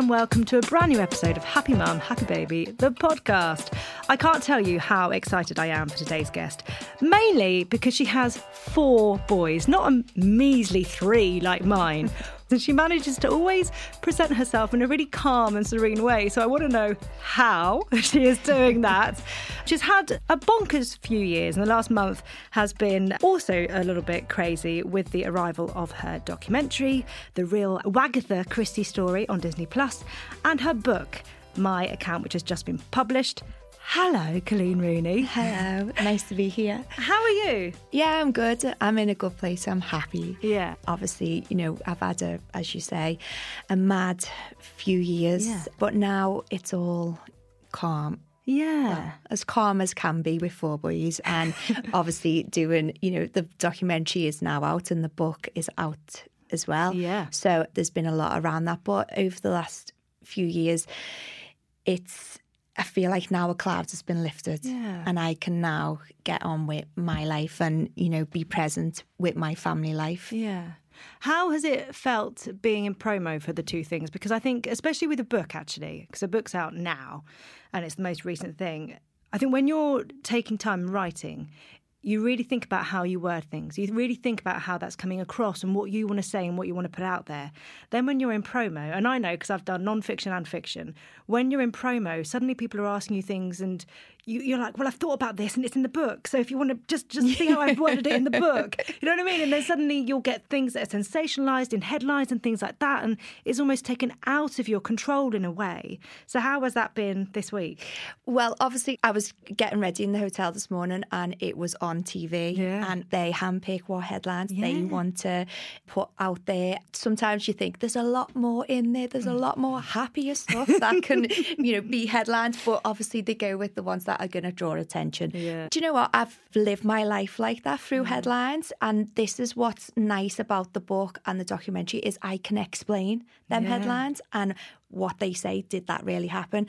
and welcome to a brand new episode of Happy Mum, Happy Baby, the podcast. I can't tell you how excited I am for today's guest, mainly because she has four boys, not a measly three like mine. And she manages to always present herself in a really calm and serene way. So I want to know how she is doing that. She's had a bonkers few years, and the last month has been also a little bit crazy with the arrival of her documentary, The Real Wagatha Christie Story on Disney Plus, and her book, My Account, which has just been published. Hello, Coleen Rooney. Hello, nice to be here. How are you? Yeah, I'm good. I'm in a good place. I'm happy. Yeah. Obviously, you know, I've had a, as you say, a mad few years, Yeah. but now it's all calm. Yeah. As calm as can be with four boys, and obviously doing, you know, the documentary is now out and the book is out as well. Yeah. So there's been a lot around that, but over the last few years, it's. I feel like now a cloud has been lifted, Yeah. and I can now get on with my life and you know be present with my family life. Yeah. How has it felt being in promo for the two things? Because I think, especially with the book, actually, because the book's out now and it's the most recent thing, I think when you're taking time writing, you really think about how you word things. You really think about how that's coming across and what you want to say and what you want to put out there. Then when you're in promo, and I know because I've done non-fiction and fiction, when you're in promo, suddenly people are asking you things and you, you're like, well, I've thought about this and it's in the book. So if you want to just just see how I've worded it in the book, you know what I mean? And then suddenly you'll get things that are sensationalized in headlines and things like that, and it's almost taken out of your control in a way. So how has that been this week? Well, obviously, I was getting ready in the hotel this morning and it was on TV. Yeah. And they handpick what headlines they want to put out there. Sometimes you think there's a lot more in there, there's a mm. lot more happier stuff that can, you know, be headlines. But obviously, they go with the ones that are going to draw attention. Yeah. Do you know what? I've lived my life like that through headlines. And this is what's nice about the book and the documentary is I can explain them Yeah. headlines and what they say did that really happen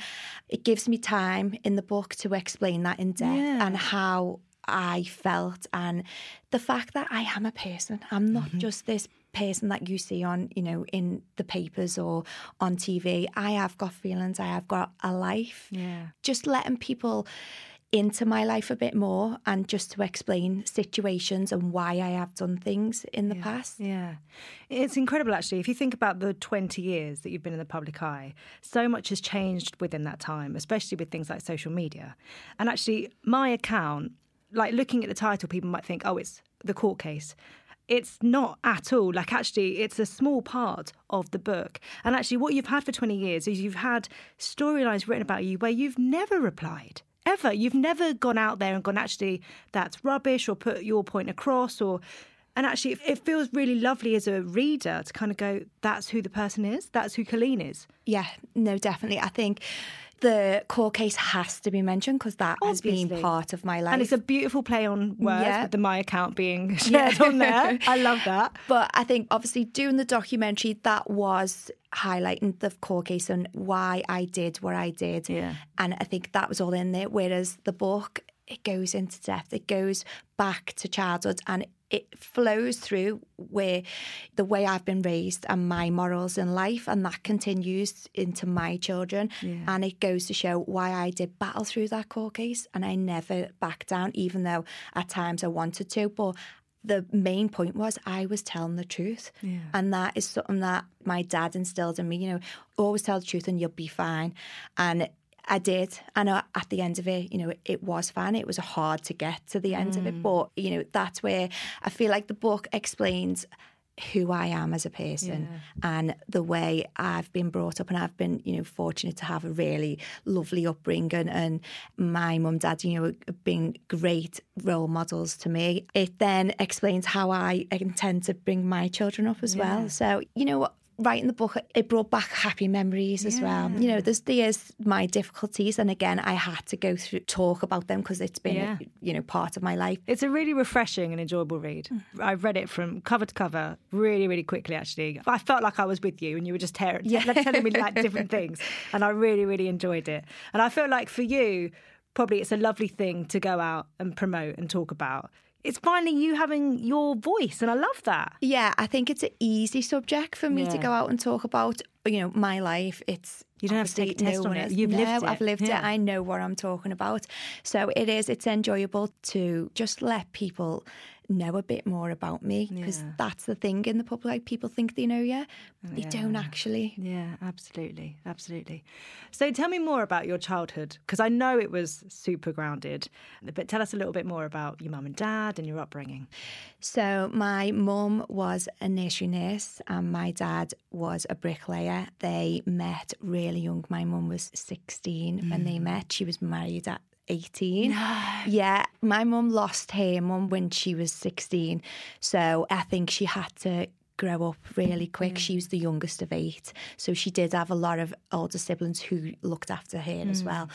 it gives me time in the book to explain that in depth Yeah. and how i felt and the fact that i am a person i'm not Mm-hmm. just this person that you see on you know in the papers or on tv i have got feelings i have got a life Yeah. just letting people into my life a bit more and just to explain situations and why I have done things in the past. Yeah. It's incredible, actually. If you think about the 20 years that you've been in the public eye, so much has changed within that time, especially with things like social media. And actually, my account, like looking at the title, people might think, oh, it's the court case. It's not at all. Like, actually, it's a small part of the book. And actually, what you've had for 20 years is you've had storylines written about you where you've never replied ever. You've never gone out there and gone, actually, that's rubbish, or put your point across, or. And actually, it- feels really lovely as a reader to kind of go, that's who the person is, that's who Coleen is. Yeah, no, definitely. I think the court case has to be mentioned because that has been part of my life. And it's a beautiful play on words Yeah. with the My account being shared on there. I love that. But I think obviously doing the documentary, that was highlighting the court case and why I did what I did. Yeah. And I think that was all in there. Whereas the book, it goes into depth, it goes back to childhood and it flows through where the way I've been raised and my morals in life, and that continues into my children. And it goes to show why I did battle through that court case and I never backed down, even though at times I wanted to. But the main point was I was telling the truth. Yeah. And that is something that my dad instilled in me, you know, always tell the truth and you'll be fine. And I did. And at the end of it, you know, it was fine. It was hard to get to the end of it. Mm. But, you know, that's where I feel like the book explains who I am as a person and the way I've been brought up and I've been you know fortunate to have a really lovely upbringing and my mum dad you know have been great role models to me it then explains how I intend to bring my children up as well so you know what writing the book it brought back happy memories as well you know there's there's my difficulties and again I had to go through talk about them because it's been Yeah. you know part of my life It's a really refreshing and enjoyable read. Mm. I've read it from cover to cover really, really quickly, actually. I felt like I was with you and you were just tear- telling me like different things. And I really, really enjoyed it. And I feel like for you, probably it's a lovely thing to go out and promote and talk about. It's finally you having your voice, and I love that. Yeah, I think it's an easy subject for me to go out and talk about. You know, my life. It's You don't have to take a test no on it. You've no, lived I've lived Yeah. it. I know what I'm talking about. So it is. It's enjoyable to just let people know a bit more about me because Yeah. that's the thing in the public. People think they know you, but they don't actually. Yeah, absolutely, absolutely. So tell me more about your childhood because I know it was super grounded, but tell us a little bit more about your mum and dad and your upbringing. So my mum was a nursery nurse and my dad was a bricklayer. They met really young. My mum was 16 when they mm. met. She was married at 18. Yeah, my mum lost her mum when she was 16. So I think she had to grow up really quick. She was the youngest of eight. So she did have a lot of older siblings who looked after her as mm. well.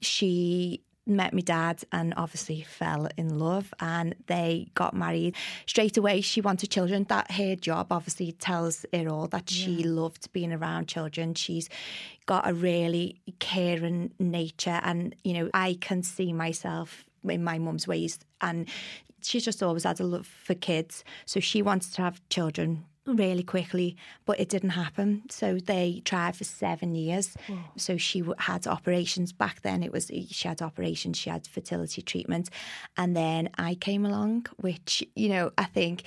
She met my dad and obviously fell in love and they got married. Straight away she wanted children. That her job obviously tells it all that she loved being around children. She's got a really caring nature and you know i can see myself in my mum's ways and she's just always had a love for kids. So she wanted to have children really quickly, but it didn't happen. So they tried for seven years. So she had operations back then. It was she had operations, she had fertility treatment, and then I came along, which you know I think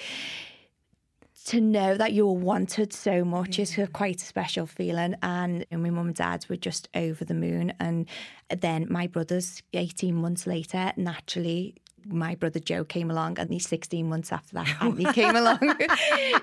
to know that you were wanted so much is a quite a special feeling. And my mum and dad were just over the moon. And then my brothers, 18 months later, naturally, my brother Joe came along, and he's 16 months after that, Anthony came along.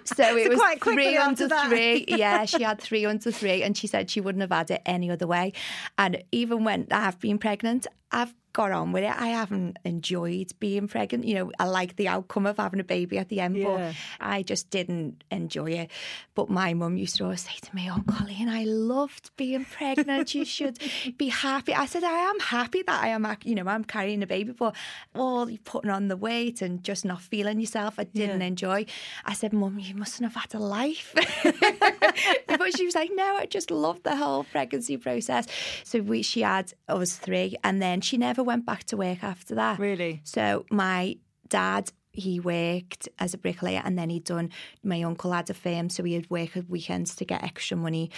so it was quite three under three. Yeah, she had three under three, and she said she wouldn't have had it any other way. And even when I've been pregnant, I've got on with it. I haven't enjoyed being pregnant. You know, I like the outcome of having a baby at the end, Yeah. but I just didn't enjoy it. But my mum used to always say to me, Oh, Coleen, I loved being pregnant. You should be happy. I said, I am happy that I am, you know, I'm carrying a baby, but all you putting on the weight and just not feeling yourself, I didn't Yeah. enjoy. I said, Mum, you mustn't have had a life. but she was like, No, I just loved the whole pregnancy process. So we, she had us three, and then she never went back to work after that. Really? So my dad, he worked as a bricklayer and then he'd done, my uncle had a firm, so he'd work at weekends to get extra money.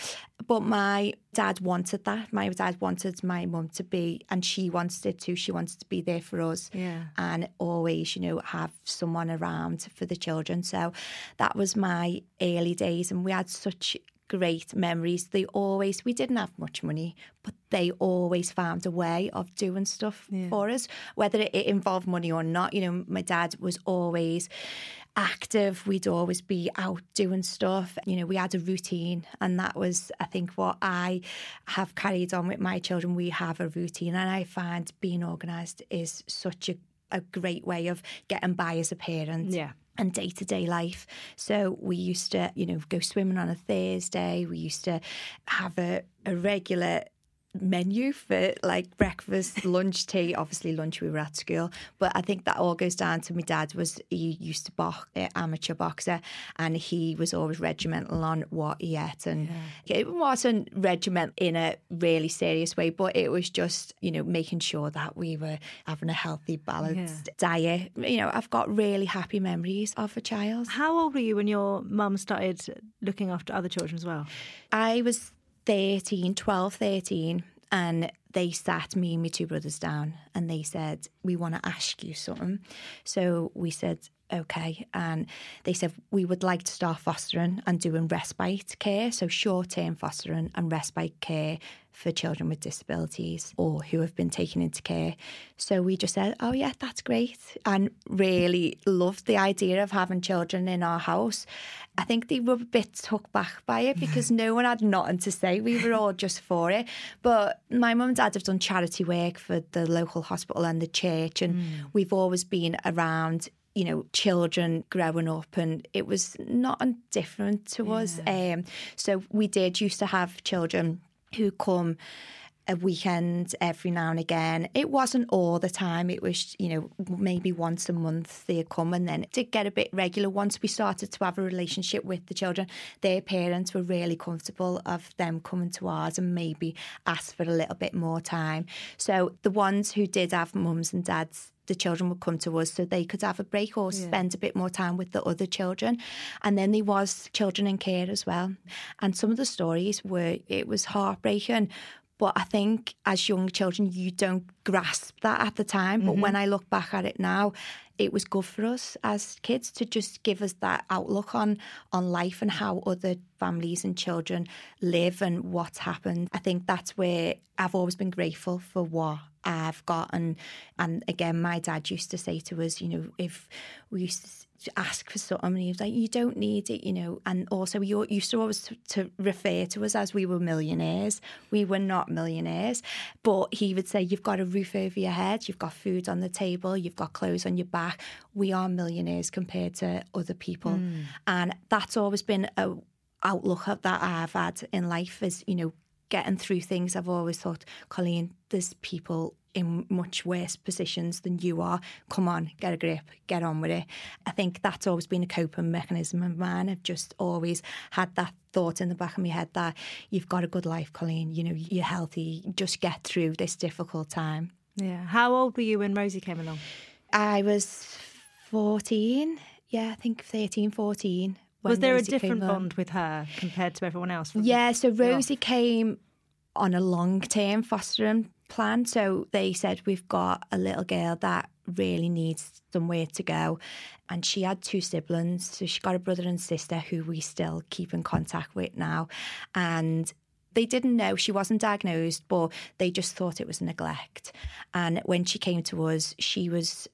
But my dad wanted that. My dad wanted my mum to be, and she wanted it too, she wanted to be there for us. Yeah. And always, you know, have someone around for the children. So that was my early days, and we had such great memories. They always, we didn't have much money, but they always found a way of doing stuff for us, whether it involved money or not. You know, my dad was always active. We'd always be out doing stuff. You know, we had a routine, and that was, I think, what I have carried on with my children. We have a routine, and I find being organised is such a a great way of getting by as a parent Yeah. And day to day life. So we used to, you know, go swimming on a Thursday. We used to have a, a regular menu for like breakfast, lunch, tea. Obviously, lunch we were at school, but I think that all goes down to my dad. Was he used to box uh, amateur boxer, and he was always regimental on what he ate, and it wasn't regiment in a really serious way, but it was just you know making sure that we were having a healthy, balanced diet. You know, I've got really happy memories of a child. How old were you when your mum started looking after other children as well? I was 13, 12, 13, and they sat me and my two brothers down and they said, We want to ask you something. So we said, Okay. And they said, We would like to start fostering and doing respite care. So short term fostering and respite care for children with disabilities or who have been taken into care. So we just said, Oh, yeah, that's great. And really loved the idea of having children in our house. I think they were a bit took back by it because no one had nothing to say. We were all just for it. But my mum and dad have done charity work for the local hospital and the church, and hmm. we've always been around. You know, children growing up, and it was not different to us. Um, so we did used to have children who come a weekend every now and again. It wasn't all the time. It was, you know, maybe once a month they'd come and then it did get a bit regular. Once we started to have a relationship with the children, their parents were really comfortable of them coming to ours and maybe ask for a little bit more time. So the ones who did have mums and dads the children would come to us so they could have a break or yeah. spend a bit more time with the other children. And then there was children in care as well. And some of the stories were it was heartbreaking. But I think as young children, you don't grasp that at the time. Mm-hmm. But when I look back at it now, it was good for us as kids to just give us that outlook on on life and how other families and children live and what's happened. I think that's where I've always been grateful for what I've got and and again my dad used to say to us, you know, if we used to ask for something. he was like, you don't need it, you know. And also, you used to always to, to refer to us as we were millionaires. We were not millionaires, but he would say, you've got a roof over your head, you've got food on the table, you've got clothes on your back. We are millionaires compared to other people, mm. and that's always been a outlook that I've had in life. Is you know getting through things. I've always thought, Coleen, there's people in much worse positions than you are. Come on, get a grip, get on with it. I think that's always been a coping mechanism of mine. I've just always had that thought in the back of my head that you've got a good life, Coleen. You know, you're healthy. Just get through this difficult time. Yeah. How old were you when Rosie came along? I was 14. Yeah, I think 13, 14. Was there Rosie a different bond with her compared to everyone else? Yeah, so Rosie came on a long term fostering plan. So they said, We've got a little girl that really needs somewhere to go. And she had two siblings. So she got a brother and sister who we still keep in contact with now. And they didn't know she wasn't diagnosed, but they just thought it was neglect. And when she came to us, she was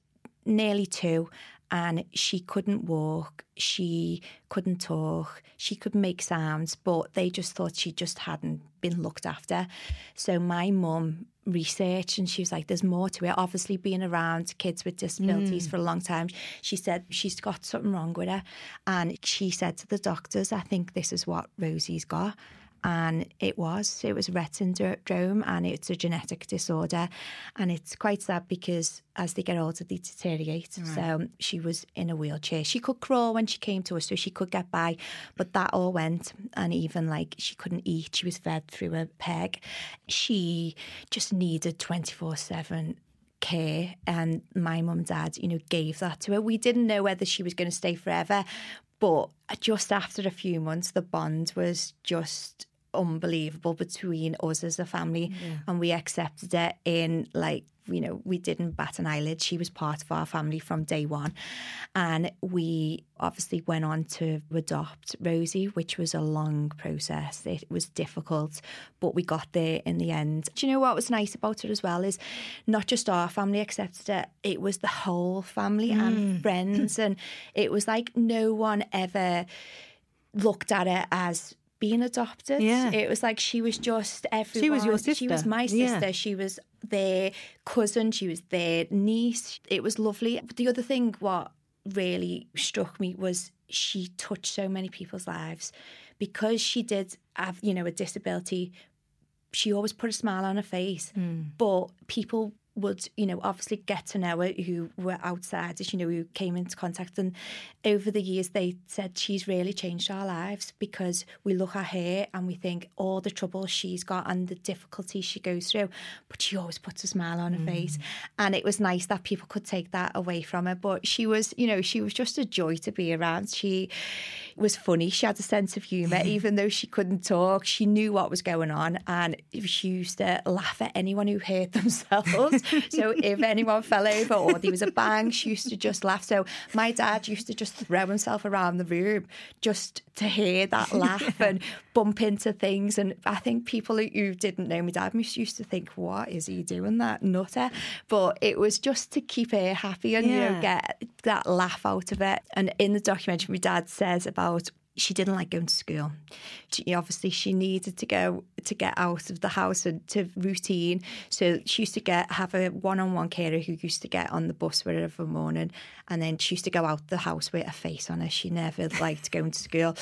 nearly two and she couldn't walk, she couldn't talk, she could make sounds, but they just thought she just hadn't been looked after. So my mum researched and she was like, there's more to it. Obviously, being around kids with disabilities mm. for a long time, she said she's got something wrong with her. And she said to the doctors, I think this is what Rosie's got and it was. It was Rett syndrome and it's a genetic disorder and it's quite sad because as they get older they deteriorate. Right. so she was in a wheelchair. She could crawl when she came to us so she could get by but that all went and even like she couldn't eat. She was fed through a peg. She just needed 24 7 care and my mum and dad you know gave that to her. We didn't know whether she was going to stay forever but just after a few months the bond was just unbelievable between us as a family yeah. and we accepted it in like you know we didn't bat an eyelid. She was part of our family from day one. And we obviously went on to adopt rosie which was a long process. It was difficult but we got there in the end. Do you know what was nice about it as well is not just our family accepted it it was the whole family mm. and friends. And it was like no one ever looked at it as being adopted. Yeah. It was like she was just everyone. She was your sister. She was my sister. Yeah. She was their cousin. She was their niece. It was lovely. But the other thing, what really struck me was she touched so many people's lives because she did have, you know, a disability. She always put a smile on her face, mm. but people would, you know, obviously get to know her who were outsiders, you know, who came into contact. And over the years, they said she's really changed our lives because we look at her and we think all the trouble she's got and the difficulties she goes through, but she always puts a smile on her mm. face. And it was nice that people could take that away from her. But she was, you know, she was just a joy to be around. She was funny. She had a sense of humour, even though she couldn't talk. She knew what was going on, and she used to laugh at anyone who hurt themselves. So if anyone fell over or there was a bang, she used to just laugh. So my dad used to just throw himself around the room just to hear that laugh and bump into things. And I think people who didn't know my dad used to think, "What is he doing? That nutter?" But it was just to keep her happy and yeah. you know get that laugh out of it. And in the documentary, my dad says about she didn't like going to school. She, obviously, she needed to go to get out of the house and to routine. So she used to get have a one-on-one carer who used to get on the bus with her every morning, and then she used to go out the house with a face on her. She never liked going to school.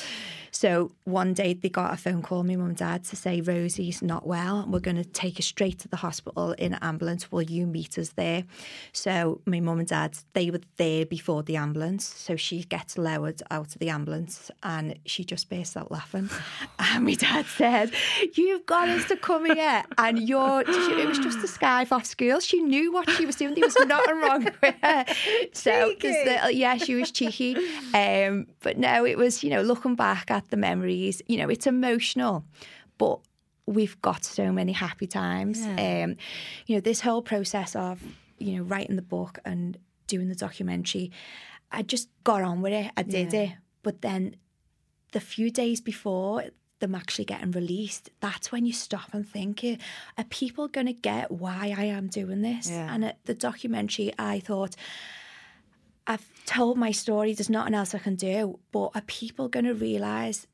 So one day they got a phone call, my mum and dad, to say Rosie's not well. We're going to take her straight to the hospital in an ambulance. Will you meet us there? So my mum and dad they were there before the ambulance. So she gets lowered out of the ambulance and she just bursts out laughing. And my dad said, "You you've got us to come here and you're it was just a skive off school. She knew what she was doing. There was nothing wrong with her. So the, yeah she was cheeky. Um, but no it was you know looking back at the memories you know it's emotional but we've got so many happy times. Yeah. um, you know this whole process of you know writing the book and doing the documentary I just got on with it. I did yeah. it. But then the few days before them actually getting released, that's when you stop and think, eh, are people going to get why I am doing this? Yeah. And at the documentary, I thought, I've told my story, there's nothing else I can do, but are people going to realise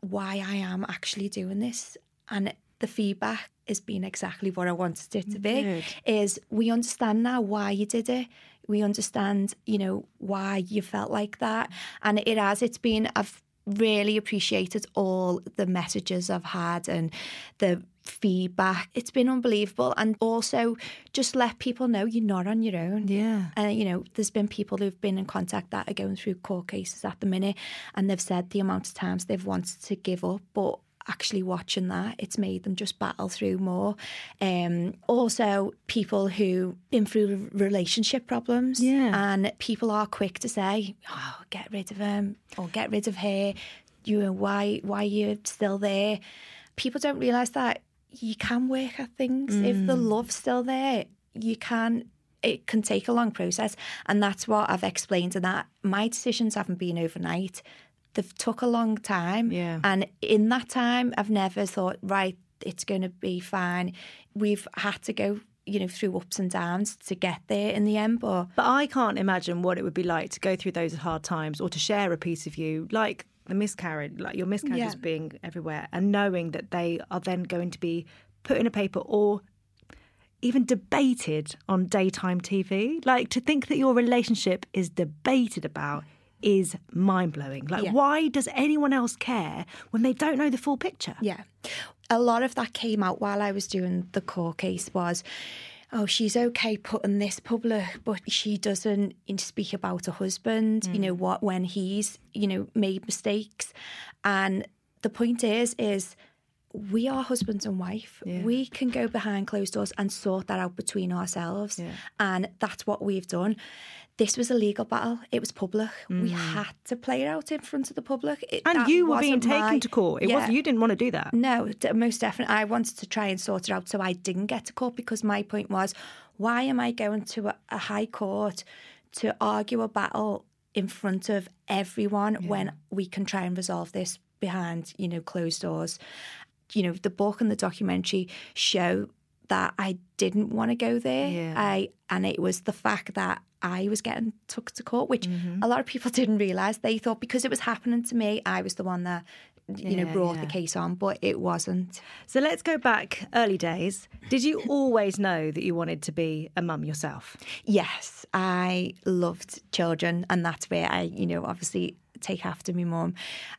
why I am actually doing this? And the feedback has been exactly what I wanted it to be. Good. Is we understand now why you did it. We understand, you know, why you felt like that. And it has, it's been, I've really appreciated all the messages I've had and the feedback. It's been unbelievable. And also just let people know you're not on your own. Yeah. And, you know, there's been people who've been in contact that are going through court cases at the minute and they've said the amount of times they've wanted to give up, but actually watching that, it's made them just battle through more. Um, also, people who been through relationship problems, yeah. and people are quick to say, "Oh, get rid of him" or "Get rid of her." You know why? Why you're still there? People don't realise that you can work at things mm. if the mm. love's still there. You can it can take a long process and that's what I've explained in that my decisions haven't been overnight they've took a long time. Yeah. And in that time, I've never thought, right, it's going to be fine. We've had to go you know through ups and downs to get there in the end but but I can't imagine what it would be like to go through those hard times or to share a piece of you like the miscarriage like your miscarriages yeah. being everywhere and knowing that they are then going to be put in a paper or even debated on daytime TV like to think that your relationship is debated about is mind blowing. Like, yeah. why does anyone else care when they don't know the full picture? Yeah. A lot of that came out while I was doing the court case was oh, she's okay putting this public, but she doesn't speak about her husband, mm. you know, mm. what when he's, you know, made mistakes. And the point is, is we are husband and wife. Yeah. We can go behind closed doors and sort that out between ourselves. Yeah. And that's what we've done this was a legal battle. It was public. Mm. We had to play it out in front of the public. It, and you were being taken my, to court. It yeah. was you didn't want to do that. No, most definitely. I wanted to try and sort it out so I didn't get to court because my point was, why am I going to a, a high court to argue a battle in front of everyone yeah. when we can try and resolve this behind, you know, closed doors? You know, the book and the documentary show that I didn't want to go there. Yeah. I and it was the fact that I was getting took to court, which mm-hmm. a lot of people didn't realise. They thought because it was happening to me, I was the one that you yeah, know brought yeah. the case on, but it wasn't. So let's go back early days. Did you always know that you wanted to be a mum yourself? Yes, I loved children, and that's where I, you know, obviously take after my mum.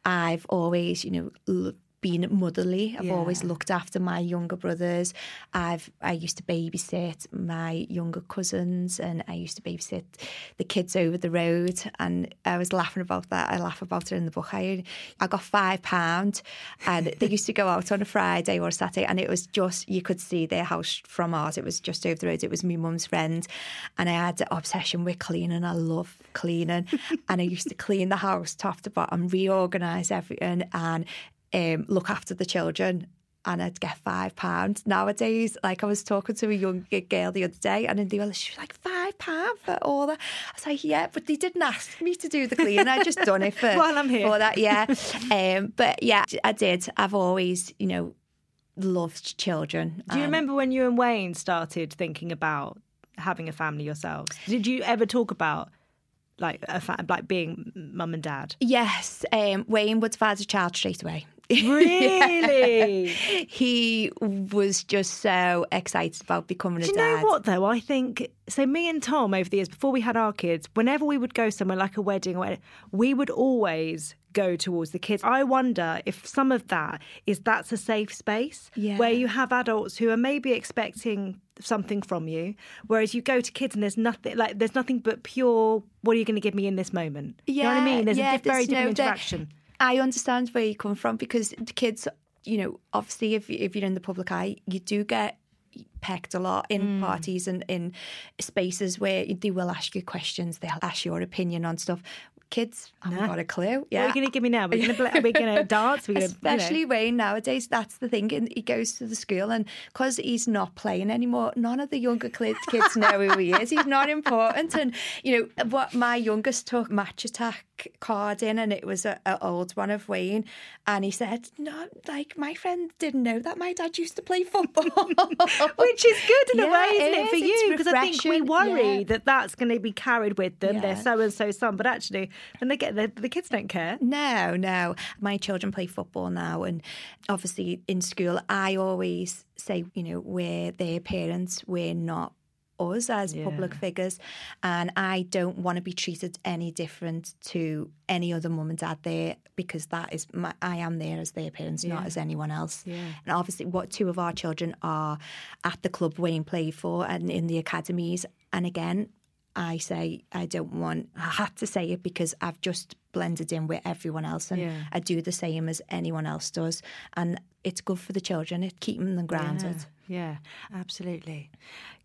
I've always, you know, been motherly. I've yeah. always looked after my younger brothers. I've I used to babysit my younger cousins, and I used to babysit the kids over the road. And I was laughing about that. I laugh about it in the book. I I got five pound, and they used to go out on a Friday or a Saturday, and it was just you could see their house from ours. It was just over the road. It was my mum's friend, and I had an obsession with cleaning. I love cleaning, and I used to clean the house top to bottom, reorganise everything, and um, look after the children and I'd get five pounds. Nowadays, like I was talking to a young girl the other day, and they were she was like five pound for all that. I was like, yeah, but they didn't ask me to do the cleaning. I just done it for while I'm here for that. Yeah, um, but yeah, I did. I've always, you know, loved children. Do you remember when you and Wayne started thinking about having a family yourselves? Did you ever talk about? Like a fa- like being mum and dad. Yes, um, Wayne would had a child straight away. Really? he was just so excited about becoming a Do you dad. know what though? I think so. Me and Tom over the years before we had our kids, whenever we would go somewhere like a wedding, or we would always go towards the kids. I wonder if some of that is that's a safe space yeah. where you have adults who are maybe expecting something from you, whereas you go to kids and there's nothing like there's nothing but pure. What are you going to give me in this moment? Yeah, you know what I mean. There's yeah, a very different no, interaction. I understand where you come from because the kids you know, obviously, if if you're in the public eye, you do get pecked a lot in Mm. parties and in spaces where they will ask you questions. They'll ask your opinion on stuff. Kids I haven't Nah. got a clue. What Yeah. are you going to give me now? We're going to we're going to dance. We're to Especially Wayne nowadays, that's the thing. And he goes to the school, and because he's not playing anymore, none of the younger kids know who he is. He's not important. And you know what? My youngest took Match Attax card in, and it was a, a old one of Wayne, and he said, "No, like my friend didn't know that my dad used to play football." Which is good in a way, isn't it it, for is. You? Because I think we worry Yeah. that that's going to be carried with them. They're so and so son, but actually, when they get there, the kids don't care. No, no. My children play football now, and obviously in school, I always say, you know, we're their parents, we're not us as public figures, and I don't want to be treated any different to any other mum and dad there because that is my, I am there as their parents, not as anyone else. Yeah. And obviously, what two of our children are at the club Wayne played for and in the academies, and again. I say I don't want. I had to say it because I've just blended in with everyone else, and Yeah. I do the same as anyone else does, and it's good for the children. It keeping them grounded. Yeah, yeah, absolutely.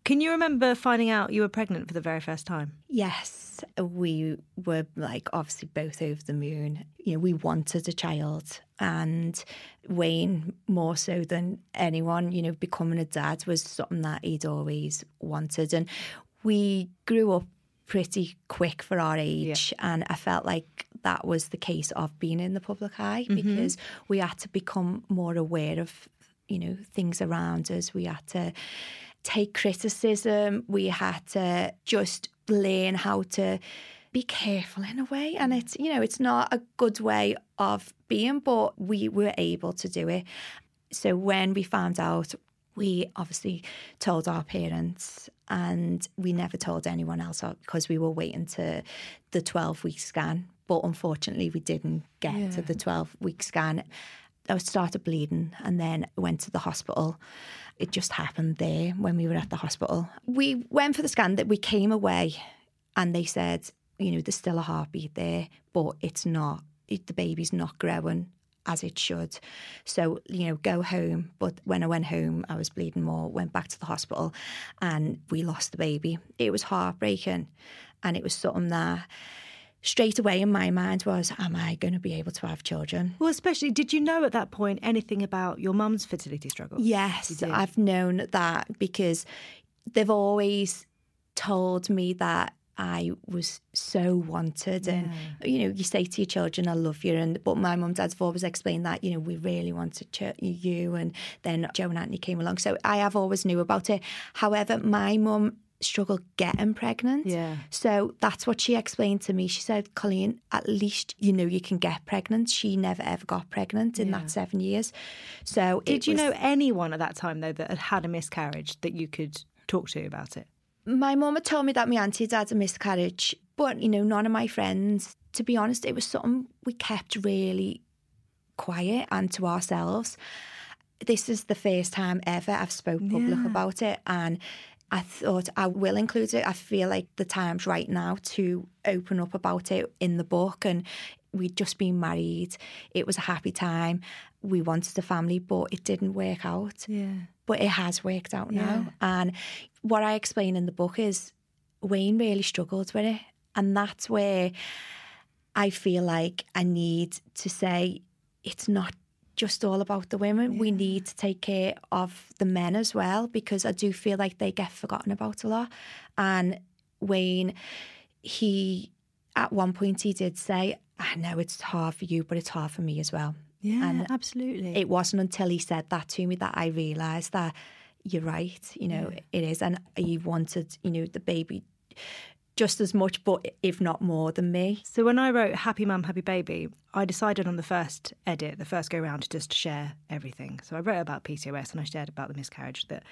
Can you remember finding out you were pregnant for the very first time? Yes, we were like obviously both over the moon. You know, we wanted a child, and Wayne more so than anyone. You know, becoming a dad was something that he'd always wanted, and we grew up pretty quick for our age, and I felt like that was the case of being in the public eye mm-hmm. because we had to become more aware of you know things around us. We had to take criticism. We had to just learn how to be careful in a way. And it's, you know, it's not a good way of being, but we were able to do it. So when we found out, we obviously told our parents and we never told anyone else because we were waiting to the 12 week scan. But unfortunately, we didn't get to the 12 week scan. I started bleeding and then went to the hospital. It just happened there when we were at the hospital. We went for the scan that we came away and they said, you know, there's still a heartbeat there, but it's not, it, the baby's not growing as it should. So, you know, go home. But when I went home, I was bleeding more, went back to the hospital and we lost the baby. It was heartbreaking. And it was something that straight away in my mind was, am I going to be able to have children? Well, especially, did you know at that point anything about your mum's fertility struggle? Yes. I've known that because they've always told me that I was so wanted, and you know, you say to your children, "I love you," and but my mum, and dad's always explained that you know we really wanted ch- you, and then Joe and Anthony came along, so I have always knew about it. However, my mum struggled getting pregnant, Yeah. so that's what she explained to me. She said, "Coleen, at least you know you can get pregnant." She never ever got pregnant in Yeah. that seven years. So Did you was- know anyone at that time, though, that had had a miscarriage that you could talk to about it? My mum had told me that my auntie had had a miscarriage, but you know, none of my friends. To be honest, it was something we kept really quiet and to ourselves. This is the first time ever I've spoke public Yeah. about it, and I thought I will include it. I feel like the time's right now to open up about it in the book, and we'd just been married. It was a happy time. We wanted a family, but it didn't work out Yeah. But it has worked out Yeah. now. And what I explain in the book is Wayne really struggled with it. And that's where I feel like I need to say it's not just all about the women. We need to take care of the men as well because I do feel like they get forgotten about a lot. And Wayne, he, at one point, he did say, I know it's hard for you, but it's hard for me as well. Yeah, And absolutely. It wasn't until he said that to me that I realised that you're right, you know, it is. And he wanted, you know, the baby just as much, but if not more than me. So when I wrote Happy Mum, Happy Baby, I decided on the first edit, the first go round, to just share everything. So I wrote about PCOS and I shared about the miscarriage that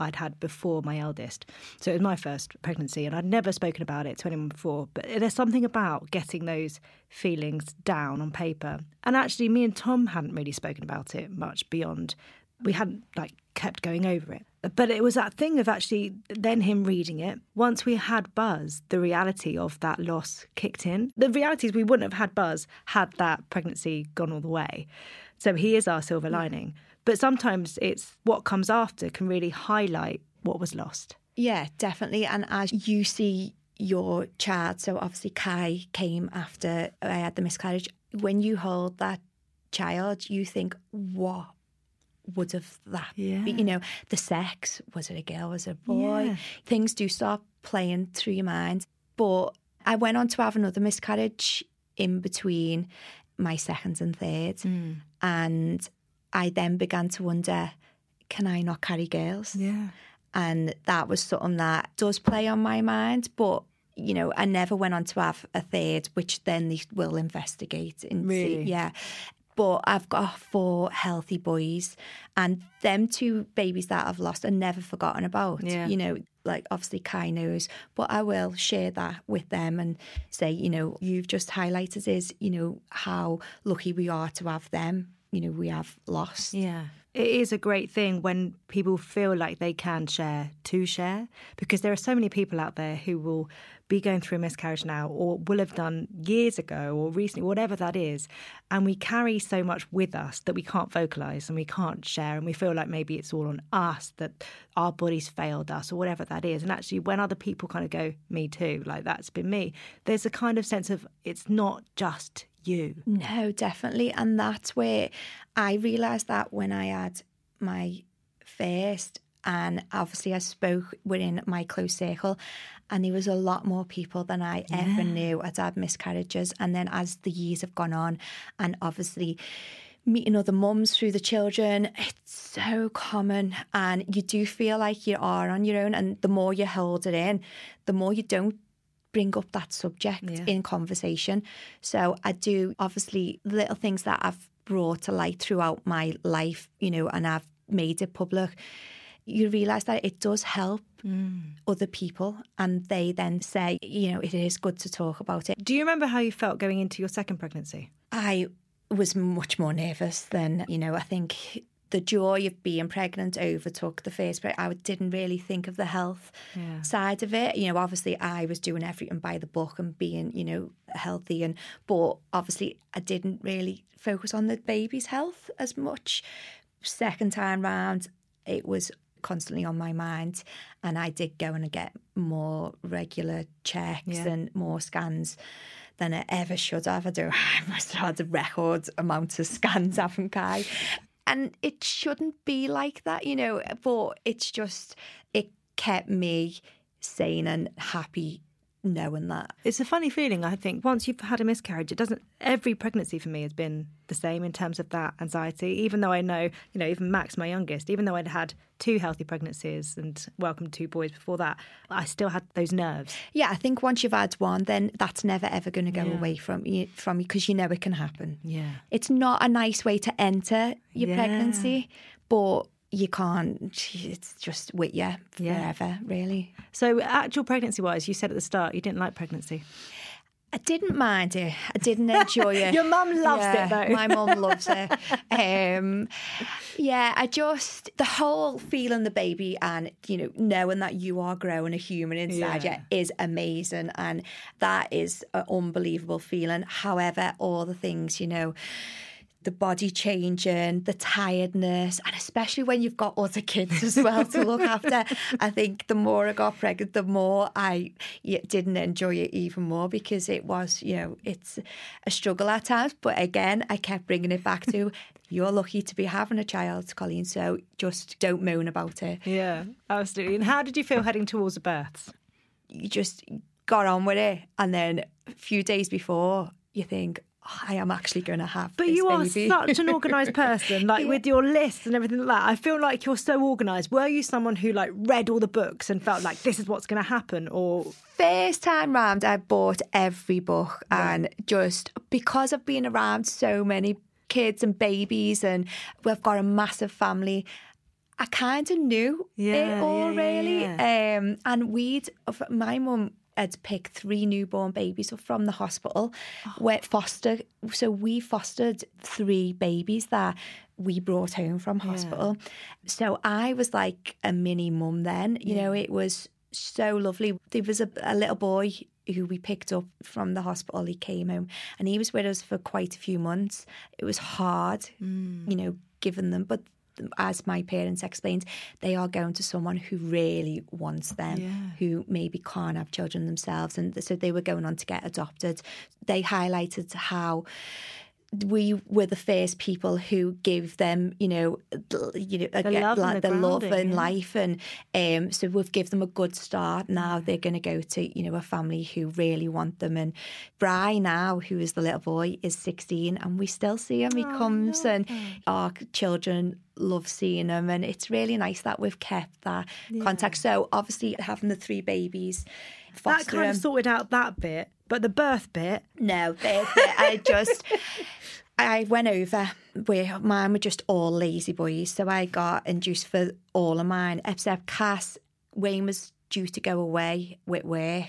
I'd had before my eldest. So it was my first pregnancy and I'd never spoken about it to anyone before. But there's something about getting those feelings down on paper. And actually, me and Tom hadn't really spoken about it much beyond. We hadn't like kept going over it. But it was that thing of actually then him reading it. Once we had Buzz, the reality of that loss kicked in. The reality is we wouldn't have had Buzz had that pregnancy gone all the way. So he is our silver lining. But sometimes it's what comes after can really highlight what was lost. Yeah, definitely. And as you see your child, so obviously Kai came after I had the miscarriage. When you hold that child, you think, what would have that Yeah. You know, the sex, was it a girl, was it a boy? Yeah. Things do start playing through your mind. But I went on to have another miscarriage in between my second and third. Mm. And I then began to wonder, can I not carry girls? Yeah. and that was something that does play on my mind but you know i never went on to have a third which then they will investigate and see Really? yeah but I've got four healthy boys, and them two babies that I've lost are never forgotten about. Yeah. You know, like obviously Kai knows, but I will share that with them and say, you know, you've just highlighted is, you know, how lucky we are to have them. You know, we have lost. Yeah. It is a great thing when people feel like they can share to share because there are so many people out there who will be going through a miscarriage now or will have done years ago or recently, whatever that is. And we carry so much with us that we can't vocalize and we can't share. And we feel like maybe it's all on us, that our bodies failed us or whatever that is. And actually, when other people kind of go, me too, like that's been me, there's a kind of sense of it's not just you. No, definitely. And that's where I realised that when I had my first, and obviously I spoke within my close circle, and there was a lot more people than I ever knew had had miscarriages. And then as the years have gone on, and obviously meeting other mums through the children, it's so common. And you do feel like you are on your own. And the more you hold it in, the more you don't bring up that subject Yeah. in conversation. So I do obviously little things that I've brought to light throughout my life, you know, and I've made it public. You realise that it does help mm. other people, and they then say, you know, it is good to talk about it. Do you remember how you felt going into your second pregnancy? I was much more nervous than, you know, I think the joy of being pregnant overtook the first break. I didn't really think of the health Yeah. side of it. You know, obviously I was doing everything by the book and being, you know, healthy and but obviously I didn't really focus on the baby's health as much. Second time round, it was constantly on my mind and I did go and get more regular checks Yeah. and more scans than I ever should have. I do I must have had a record amount of scans, haven't I? And it shouldn't be like that, you know, but it's just it kept me sane and happy knowing that. It's a funny feeling, I think. Once you've had a miscarriage, it doesn't. Every pregnancy for me has been the same in terms of that anxiety. Even though I know, you know, even Max, my youngest, even though I'd had two healthy pregnancies and welcomed two boys before that, I still had those nerves. Yeah, I think once you've had one, then that's never ever going to go Yeah. away from you from you because you know it can happen. Yeah. It's not a nice way to enter your Yeah. pregnancy, but you can't. It's just with you Yeah. forever, really. So, actual pregnancy wise, you said at the start you didn't like pregnancy. I didn't mind it. I didn't enjoy it. Your mum loves it, though. My mum loves it. Um, yeah, I just the whole feeling the baby and you know knowing that you are growing a human inside Yeah. you is amazing, and that is an unbelievable feeling. However, all the things you know. The body changing, the tiredness, and especially when you've got other kids as well to look after. I think the more I got pregnant, the more I didn't enjoy it even more because it was, you know, it's a struggle at times. But again, I kept bringing it back to you're lucky to be having a child, Coleen. So just don't moan about it. Yeah, absolutely. And how did you feel heading towards the births? You just got on with it, and then a few days before, you think. "Oh, I am actually going to have. But you are baby." such an organised person, like with your lists and everything like that. I feel like you're so organised. Were you someone who like read all the books and felt like this is what's going to happen, or first time round, I bought every book, and just because I've been around so many kids and babies, and we've got a massive family. I kind of knew Yeah, it all yeah, yeah, really, Um, and we'd my mum had picked three newborn babies up from the hospital. Oh. Where foster, so we fostered three babies that we brought home from hospital. Yeah. So I was like a mini mum then. You yeah. know, it was so lovely. There was a, a little boy who we picked up from the hospital. He came home and he was with us for quite a few months. It was hard, mm. you know, given them, but as my parents explained, they are going to someone who really wants them, yeah. who maybe can't have children themselves. And so they were going on to get adopted. They highlighted how we were the first people who gave them, you know, you know, the get, love, like, the, the love and life, and um, so we've given them a good start. Now they're going to go to, you know, a family who really want them. And Bry now, who is the little boy, is sixteen, and we still see him. He oh, comes, and our children love seeing him, and it's really nice that we've kept that yeah. contact. So obviously, having the three babies, that kind them, of sorted out that bit. But the birth bit? No, birth bit. I just, I went over where mine were just all lazy boys. So I got induced for all of mine, except Cass. Wayne was due to go away with work.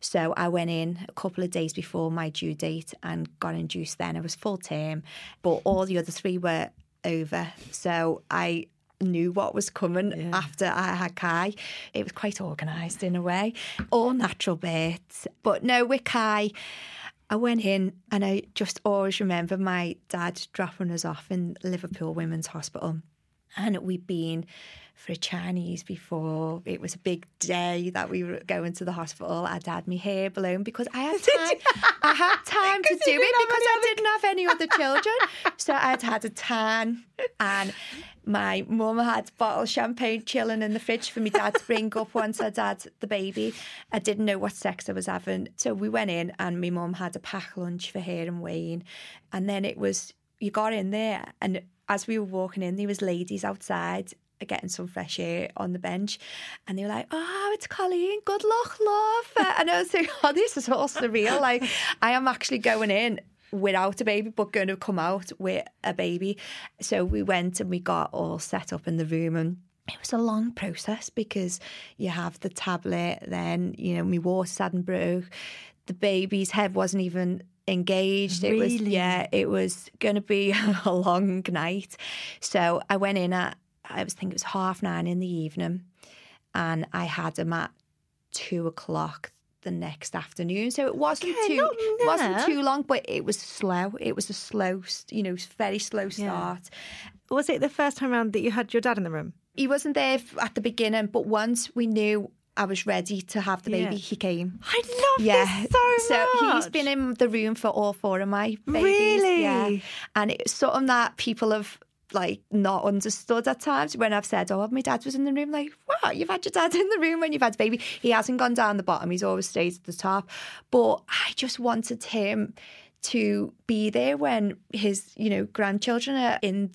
So I went in a couple of days before my due date and got induced then. It was full term, but all the other three were over. So I knew what was coming yeah. after I had Kai. It was quite organised in a way, all natural births. But no, with Kai, I went in and I just always remember my dad dropping us off in Liverpool Women's Hospital. And we'd been for a Chinese before. It was a big day that we were going to the hospital. I'd had my hair blown because I had time. I had time to do it because I didn't have any other children. so I'd had a tan and my mum had bottle of champagne chilling in the fridge for me dad to bring up once I'd had the baby. I didn't know what sex I was having. So we went in and my mum had a pack lunch for her and Wayne. And then it was, you got in there and as we were walking in, there was ladies outside getting some fresh air on the bench. And they were like, oh, it's Coleen, good luck, love. Uh, and I was like, oh, this is all surreal. Like, I am actually going in without a baby, but going to come out with a baby. So we went and we got all set up in the room and it was a long process because you have the tablet, then, you know, my water hadn't broke. The baby's head wasn't even engaged. Really? It was yeah, it was going to be a long night. So I went in at I was think it was half nine in the evening, and I had him at two o'clock the next afternoon. So it wasn't okay, too it wasn't too long, but it was slow. It was a slow, you know, very slow start. Yeah. Was it the first time around that you had your dad in the room? He wasn't there at the beginning, but once we knew I was ready to have the baby, yeah. he came. I love yeah. this so much. So he's been in the room for all four of my babies. Really? Yeah. And it's something that people have like not understood at times when I've said, "Oh, my dad was in the room." Like, what? You've had your dad in the room when you've had a baby. He hasn't gone down the bottom. He's always stayed at the top. But I just wanted him to be there when his you know grandchildren are in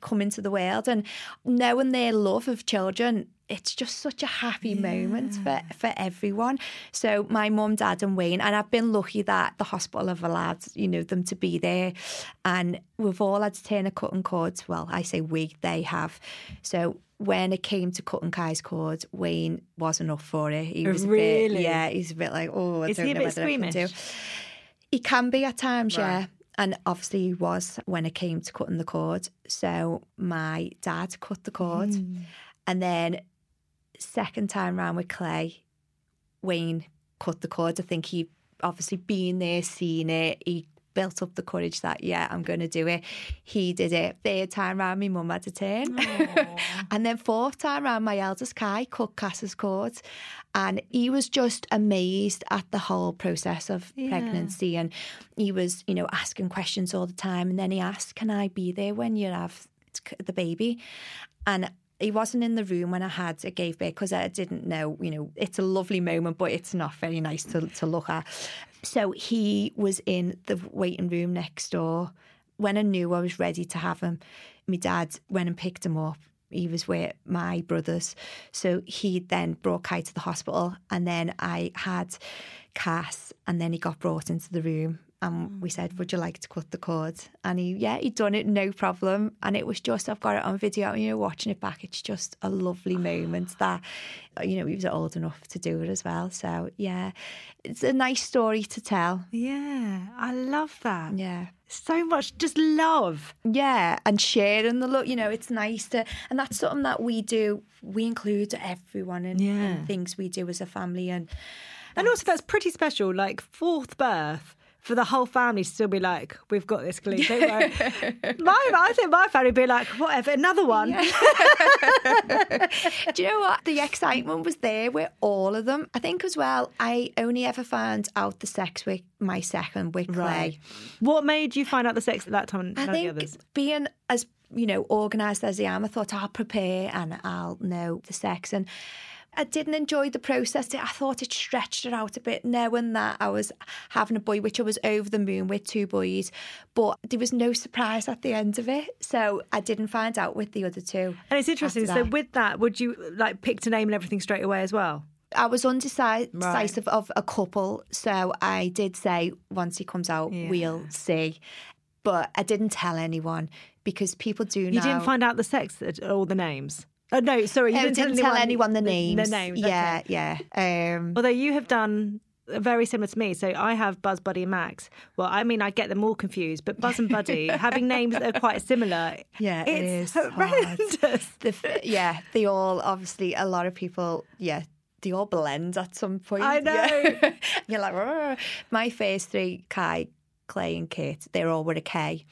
come into the world and knowing their love of children it's just such a happy yeah. moment for, for everyone. So my mum, dad, and Wayne, and I've been lucky that the hospital have allowed you know them to be there, and we've all had to turn a cutting cords. Well, I say we, they have. So when it came to cutting Kai's cord, Wayne wasn't up for it. He was really, a bit, yeah, he's a bit like, oh, I Is he a bit squeamish? He can be at times, Right. yeah. And obviously he was when it came to cutting the cord. So my dad cut the cord. Mm. And then second time round with Klay, Wayne cut the cord. I think he obviously been there, seen it. He built up the courage that yeah, I'm going to do it. He did it. Third time round, my mum had to turn, and then fourth time round, my eldest Kai cut Cass's cord, and he was just amazed at the whole process of Yeah. pregnancy, and he was you know asking questions all the time, and then he asked, "Can I be there when you have the baby?" and he wasn't in the room when I had I gave birth because I didn't know, you know, it's a lovely moment, but it's not very nice to, to look at. So he was in the waiting room next door. When I knew I was ready to have him, my dad went and picked him up. He was with my brothers. So he then brought Kai to the hospital. And then I had Cass, and then he got brought into the room And oh, we said, Would you like to cut the cord? And he, yeah, he'd done it, no problem. And it was just, I've got it on video, and you know, watching it back, it's just a lovely moment that, you know, he was old enough to do it as well. So, yeah, it's a nice story to tell. Yeah, I love that. Yeah. So much just love. Yeah, and sharing the look, you know, it's nice to, and that's something that we do. We include everyone in, Yeah. in things we do as a family, and And also, that's pretty special. Like, fourth birth. For the whole family to still be like, we've got this, Coleen. Don't worry. my, I think my family would be like, whatever, another one. Do you know what? The excitement was there with all of them. I think as well, I only ever found out the sex with my second with Klay. What made you find out the sex at that time and I think others? being as, you know, organised as I am, I thought I'll prepare and I'll know the sex. And I didn't enjoy the process. I thought it stretched it out a bit, knowing that I was having a boy, which I was over the moon with two boys. But there was no surprise at the end of it. So I didn't find out with the other two. And it's interesting. So, with that, would you like picked a name and everything straight away as well? I was undecisive of a couple, so I did say once he comes out, Yeah. we'll see. But I didn't tell anyone because people do know You now. didn't find out the sex at all the names. Oh no, sorry, you I didn't, didn't tell anyone the names. The names, Yeah, okay. yeah. Um, Although you have done very similar to me. So I have Buzz, Buddy, and Max. Well, I mean, I get them all confused, but Buzz and Buddy having names that are quite similar. Yeah, it it's is horrendous. the, yeah, they all obviously a lot of people. Yeah, they all blend at some point. I know. Yeah. You're like, "Rrr." my first three, Kai, Klay, and Kit, they're all with a K,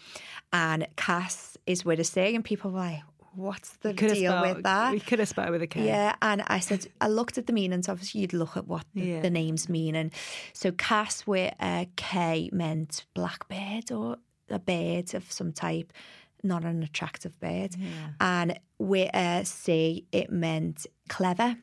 and Cass is with a C, and people were like, "What's the deal spelled- with that?" We could have spelled it with a K. Yeah, and I said I looked at the meanings. Obviously, you'd look at what the, Yeah. the names mean, and so Cass with a K meant blackbird or a bird of some type, not an attractive bird, and with a C it meant clever.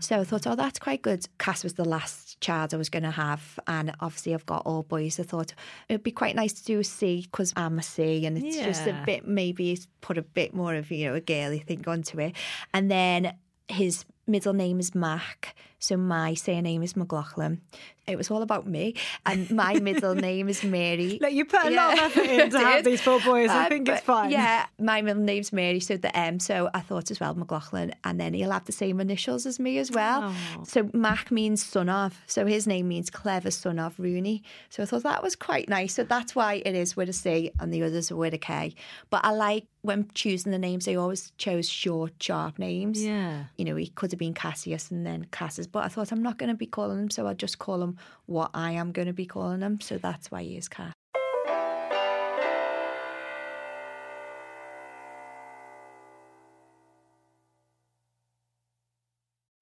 So I thought, oh, that's quite good. Cass was the last child I was going to have, and obviously I've got all boys. I thought it'd be quite nice to do a C because I'm a C, and it's just a bit maybe put a bit more of you know a girly thing onto it. And then his middle name is Mac, so my surname is McLoughlin. It was all about me, and my middle name is Mary. Look, you put a lot of effort in to have these four boys. I Uh, think it's fine. Yeah, my middle name's Mary, so the M. So I thought as well, McLoughlin, and then he'll have the same initials as me as well. Oh. So Mac means son of. So his name means clever son of Rooney. So I thought that was quite nice. So that's why it is with a C and the others are with a K. But I like when choosing the names, I always chose short, sharp names. Yeah. You know, he could have been Cassius and then Cassis, but I thought I'm not going to be calling him, so I'll just call him what I am going to be calling him. So that's why he is Cass.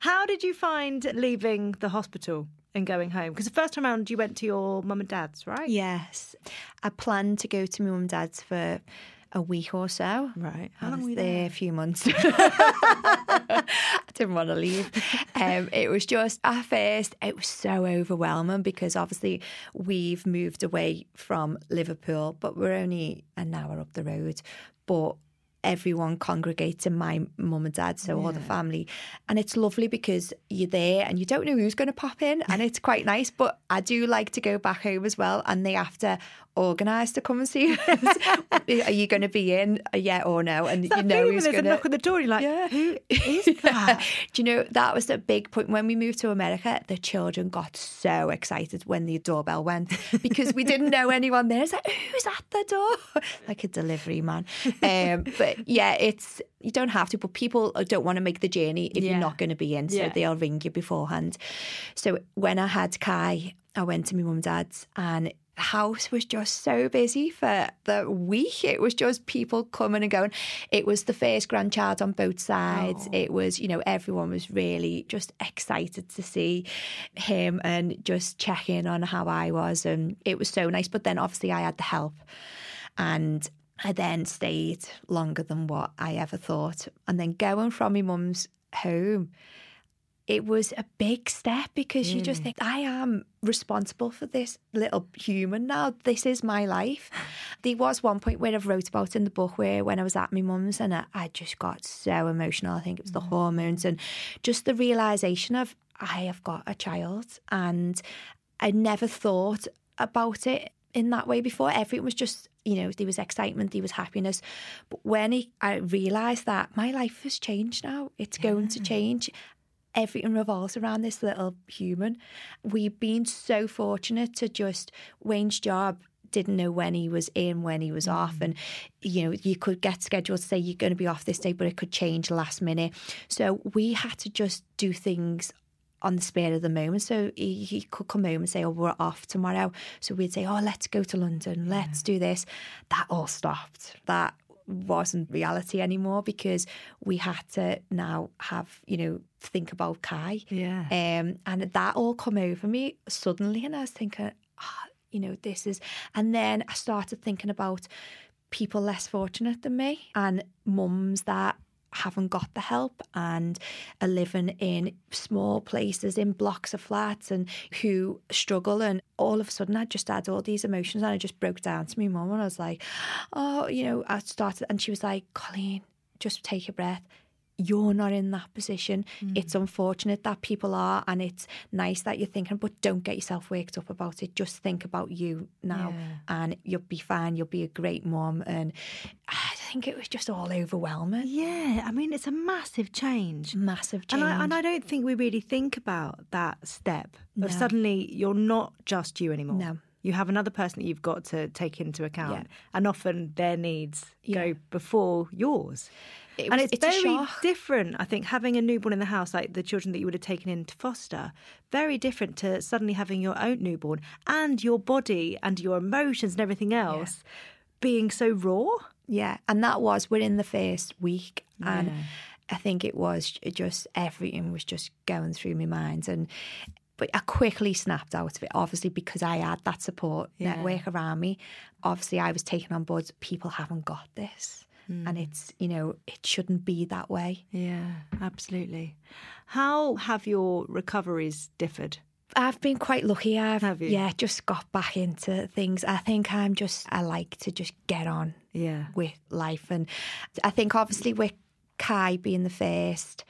How did you find leaving the hospital and going home? Because the first time around you went to your mum and dad's, right? Yes. I planned to go to my mum and dad's for a week or so. Right. I How long were you there? A few months. I didn't want to leave. Um, it was just at first it was so overwhelming because obviously we've moved away from Liverpool, but we're only an hour up the road. But everyone congregates in my mum and dad, so all the family, and it's lovely because you're there and you don't know who's going to pop in, and it's quite nice. But I do like to go back home as well, and they have to organise to come and see us. Are you going to be in? Uh, Yeah or no? And you know who's there's going a to. knock on the door, you're like, Yeah. who is that? Do you know that was a big point when we moved to America? The children got so excited when the doorbell went because we didn't know anyone there. It's like, who's at the door? Like a delivery man. Um, but yeah, it's you don't have to, but people uh, don't want to make the journey if Yeah. you're not going to be in, so Yeah. they'll ring you beforehand. So when I had Kai, I went to my mum and dad's and the house was just so busy for the week. It was just people coming and going. It was the first grandchild on both sides. Oh. It was, you know, everyone was really just excited to see him and just check in on how I was. And it was so nice. But then obviously I had the help. And I then stayed longer than what I ever thought. And then going from my mum's home, it was a big step because you just mm. think, I am responsible for this little human now. This is my life. There was one point where I've wrote about in the book where when I was at my mum's and I, I just got so emotional. I think it was the mm. hormones and just the realization of I have got a child and I never thought about it in that way before. Everything was just, you know, there was excitement, there was happiness. But when he, I realised that my life has changed now, it's yeah. going to change. Everything revolves around this little human. We've been so fortunate to just Wayne's job didn't know when he was in, when he was mm. off. And, you know, you could get scheduled to say you're going to be off this day, but it could change last minute. So we had to just do things on the spur of the moment. So he, he, could come home and say, Oh, we're off tomorrow. So we'd say, Oh, let's go to London, let's do this. That all stopped. That wasn't reality anymore because we had to now have, you know, think about Kai. Yeah. Um, and that all come over me suddenly. And I was thinking, oh, you know, this is. And then I started thinking about people less fortunate than me and mums that haven't got the help and are living in small places in blocks of flats and who struggle. And all of a sudden I just had all these emotions and I just broke down to my mum and I was like oh you know I started and she was like Coleen just take a breath you're not in that position. Mm. It's unfortunate that people are, and it's nice that you're thinking, but don't get yourself worked up about it. Just think about you now, yeah. and you'll be fine. You'll be a great mom. And I think it was just all overwhelming. Yeah, I mean, it's a massive change. Massive change. And I, and I don't think we really think about that step no. of suddenly you're not just you anymore. No you have another person that you've got to take into account, yeah. and often their needs yeah. go before yours. It was, and it's, it's very different, I think, having a newborn in the house, like the children that you would have taken in to foster, very different to suddenly having your own newborn and your body and your emotions and everything else yeah. being so raw. Yeah, and that was within the first week. Yeah. And I think it was just everything was just going through my mind. And but I quickly snapped out of it, obviously, because I had that support yeah. network around me. Obviously, I was taking on board, people haven't got this. Mm. And it's, you know, it shouldn't be that way. Yeah, absolutely. How have your recoveries differed? I've been quite lucky. I've yeah, just got back into things. I think I'm just I like to just get on yeah with life, and I think obviously with Kai being the first,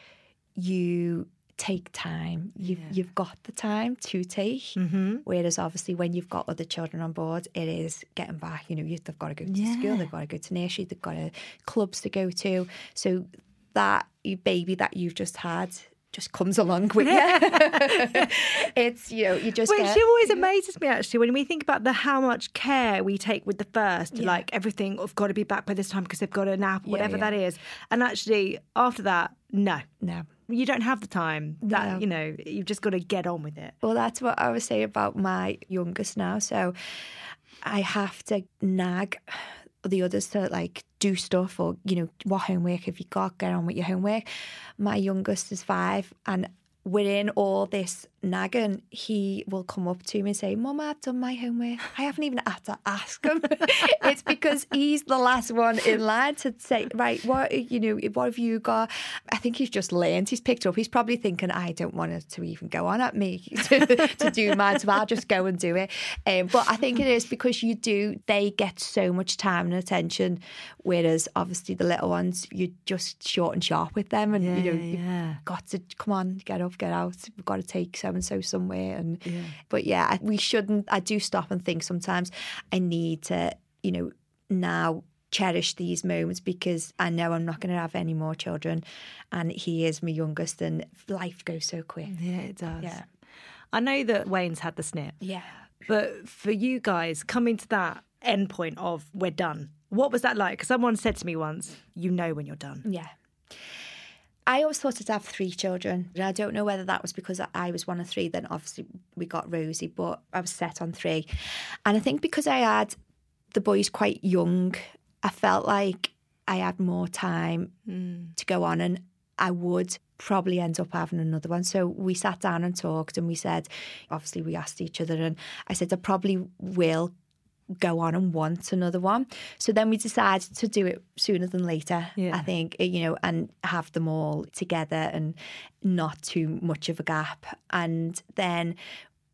you take time. You've yeah. you've got the time to take. Mm-hmm. Whereas obviously when you've got other children on board, it is getting back. You know, you, they've got to go to yeah. school, they've got to go to nursery, they've got to, clubs to go to. So that baby that you've just had just comes along with you. it's you know you just. Which get, always amazes me actually when we think about the how much care we take with the first, yeah. like everything I've got to be back by this time because they've got a nap, whatever yeah, yeah. that is, and actually after that, no, no, you don't have the time. That no. you know, you've just got to get on with it. Well, that's what I was saying about my youngest now. So I have to nag the others to like do stuff or you know what homework have you got get on with your homework my youngest is five and within all this nagging, he will come up to me and say, Mum, I've done my homework. I haven't even had to ask him. it's because he's the last one in line to say, Right, what you know, what have you got? I think he's just learned, he's picked up. He's probably thinking, I don't want it to even go on at me to, to do mine, so I'll just go and do it. Um, but I think it is because you do, they get so much time and attention, whereas obviously the little ones, you're just short and sharp with them and yeah, you know, yeah. you've got to come on, get up, get out. We've got to take so and so somewhere. And yeah. but yeah, we shouldn't. I do stop and think sometimes. I need to, you know, now cherish these moments because I know I'm not going to have any more children, and he is my youngest, and life goes so quick. Yeah, it does. Yeah, I know that Wayne's had the snip. Yeah, but for you guys coming to that end point of we're done. What was that like? Because someone said to me once, "You know when you're done." Yeah. I always thought I'd have three children. I don't know whether that was because I was one of three, then obviously we got Rosie, but I was set on three. And I think because I had the boys quite young, I felt like I had more time mm. to go on and I would probably end up having another one. So we sat down and talked and we said, obviously, we asked each other, and I said, I probably will go on and want another one. So then we decided to do it sooner than later, yeah. I think, you know, and have them all together and not too much of a gap. And then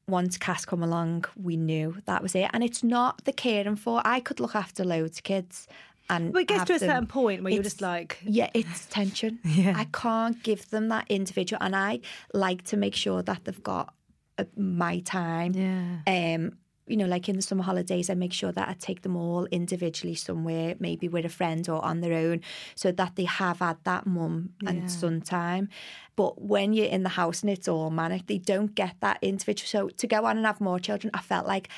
once Cass come along, we knew that was it. And it's not the caring for. I could look after loads of kids. And but it gets to a them. certain point where you're just like, yeah, it's tension. yeah. I can't give them that individual, and I like to make sure that they've got uh, my time. Yeah. Um, you know, like in the summer holidays, I make sure that I take them all individually somewhere, maybe with a friend or on their own, so that they have had that mum and Yeah. son time. But when you're in the house and it's all manic, they don't get that individual. So to go on and have more children, I felt like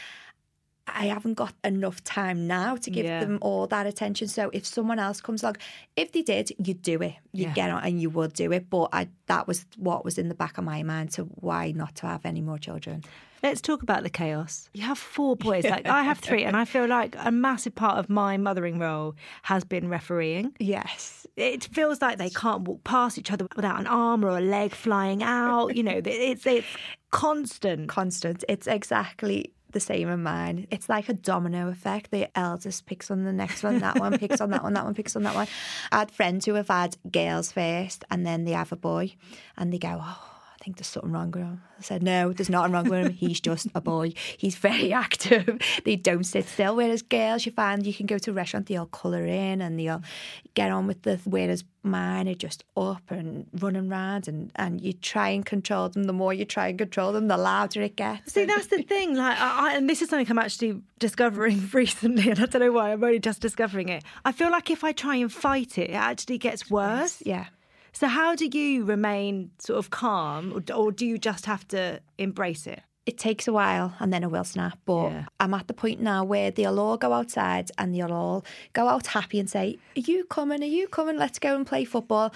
I haven't got enough time now to give Yeah. them all that attention. So if someone else comes along, if they did, you'd do it. You'd Yeah. get on and you would do it. But I, that was what was in the back of my mind to why not to have any more children. Let's talk about the chaos. You have four boys. Like I have three, and I feel like a massive part of my mothering role has been refereeing. Yes. It feels like they can't walk past each other without an arm or a leg flying out. You know, it's it's constant. Constant. It's exactly the same in mine. It's like a domino effect. The eldest picks on the next one, that one picks on that one, that one picks on that one. I had friends who have had girls first and then they have a boy and they go, Oh, I think there's something wrong with him. I said, No, there's nothing wrong with him. He's just a boy. He's very active. They don't sit still. Whereas girls, you find you can go to a restaurant, they'll colour in and they'll get on with the. Whereas mine are just up and running around, and, and you try and control them. The more you try and control them, the louder it gets. See, that's the thing. Like, I, I, and this is something I'm actually discovering recently, and I don't know why. I'm only just discovering it. I feel like if I try and fight it, it actually gets worse. Yeah. So, how do you remain sort of calm, or, or do you just have to embrace it? It takes a while and then it will snap. But Yeah. I'm at the point now where they'll all go outside and they'll all go out happy and say, Are you coming? Are you coming? Let's go and play football.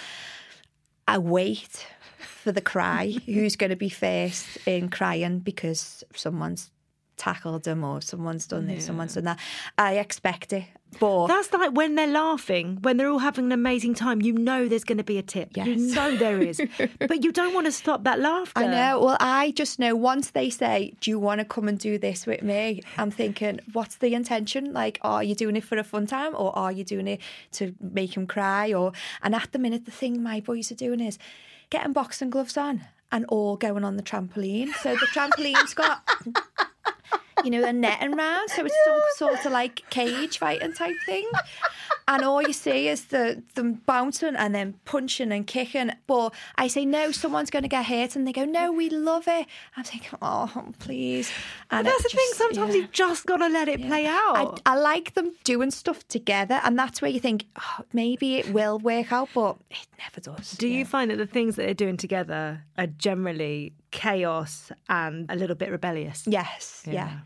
I wait for the cry. Who's going to be first in crying because someone's tackled them or someone's done this, someone's done that. I expect it. But That's like when they're laughing, when they're all having an amazing time. You know there's going to be a tip. You Yes. know there is, but you don't want to stop that laughter. I know. Well, I just know once they say, Do you want to come and do this with me? I'm thinking, What's the intention? Like, are you doing it for a fun time or are you doing it to make him cry? Or And at the minute, the thing my boys are doing is getting boxing gloves on and all going on the trampoline. So the trampoline's got. You know, a netting round, so it's some sort of like cage fighting type thing. And all you see is the them bouncing and then punching and kicking. But I say, no, someone's going to get hurt. And they go, no, we love it. I'm thinking, oh, please. And But that's the thing. Sometimes yeah. you've just got to let it play I, out. I like them doing stuff together. And that's where you think, oh, maybe it will work out, but it never does. Do you find that the things that they're doing together are generally chaos and a little bit rebellious? Yes, yeah. Yeah.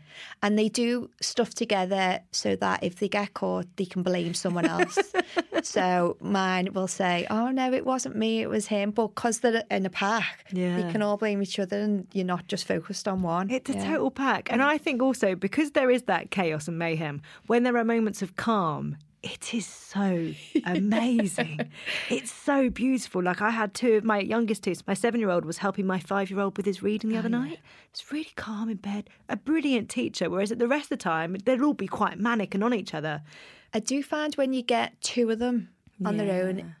And they do stuff together so that if they get caught, they can blame someone else. so mine will say, oh, no, it wasn't me, it was him. But because they're in a pack, Yeah. they can all blame each other and you're not just focused on one. It's a Yeah. total pack. And I think also because there is that chaos and mayhem, when there are moments of calm, it is so amazing. it's so beautiful. Like I had two of my youngest two. My seven year old was helping my five year old with his reading the oh, other night. It's really calm in bed. A brilliant teacher. Whereas at the rest of the time, they'll all be quite manic and on each other. I do find when you get two of them on their own,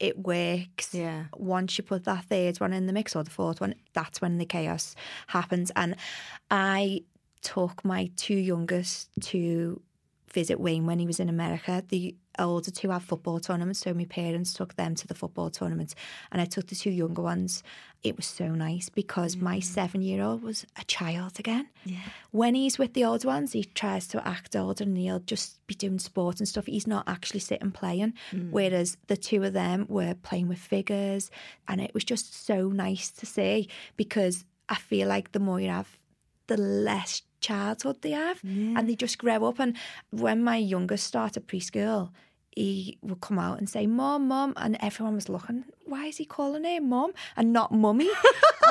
it works. Yeah. Once you put that third one in the mix or the fourth one, that's when the chaos happens. And I took my two youngest to visit Wayne when he was in America. The older two have football tournaments, so my parents took them to the football tournaments, and I took the two younger ones. It was so nice because my mm. seven year old was a child again. Yeah. When he's with the older ones, he tries to act older and he'll just be doing sport and stuff. He's not actually sitting playing. Mm. Whereas the two of them were playing with figures, and it was just so nice to see because I feel like the more you have, the less childhood they have, and they just grow up. And when my youngest started preschool, he would come out and say, Mom, Mom. And everyone was looking, why is he calling her Mom and not Mummy?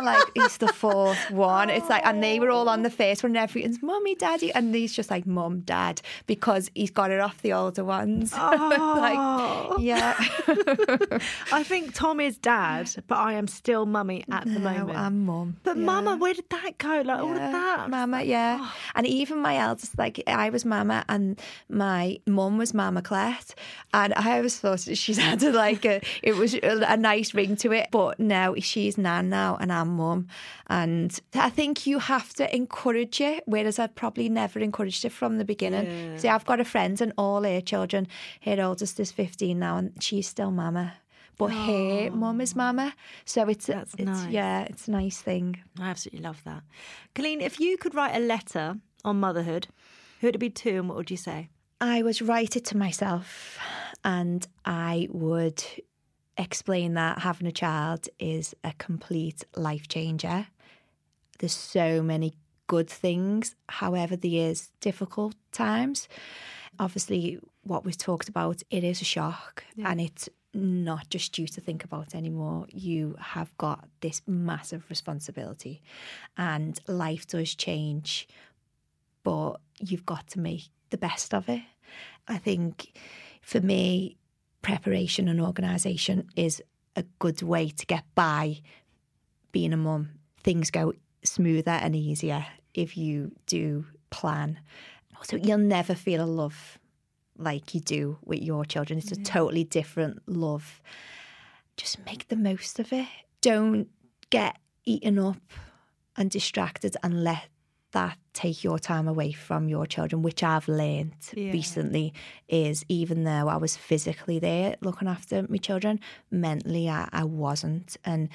Like, he's the fourth one. It's like, and they were all on the oh. first one, and everyone's Mummy, Daddy. And he's just like, Mum, Dad, because he's got it off the older ones. Oh. like, yeah. I think Tom is dad, but I am still mummy at the No, moment. I'm Mum. but Yeah. Mama, where did that go? Like all of that. Mama, yeah. Oh. And even my eldest, like I was Mama and my mum was Mama Clett. And I always thought she had a, like a, it was a, a nice ring to it. But now she's Nan now and I'm Mum. And I think you have to encourage it, whereas I probably never encouraged it from the beginning. Yeah. See, I've got a friend and all her children, her oldest is 15 now and she's still Mama. But her mum is Mama. So it's, That's it's nice. yeah, it's a nice thing. I absolutely love that. Coleen, if you could write a letter on motherhood, who would it be to and what would you say? I was write it to myself and I would explain that having a child is a complete life changer. There's so many good things, however, there is difficult times. Obviously, what we've talked about, it is a shock Yeah. and it's not just you to think about anymore. You have got this massive responsibility and life does change, but you've got to make the best of it. I think for me, preparation and organisation is a good way to get by being a mum. Things go smoother and easier if you do plan. So you'll never feel a love like you do with your children. It's a totally different love. Just make the most of it. Don't get eaten up and distracted and let that take your time away from your children, which I've learned Yeah. recently is even though I was physically there looking after my children, mentally I, I wasn't. And